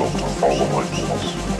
Allow yourself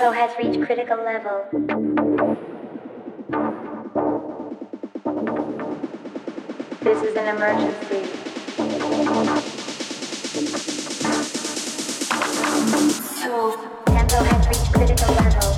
tempo has reached critical level. This is an emergency. So, tempo has reached critical level.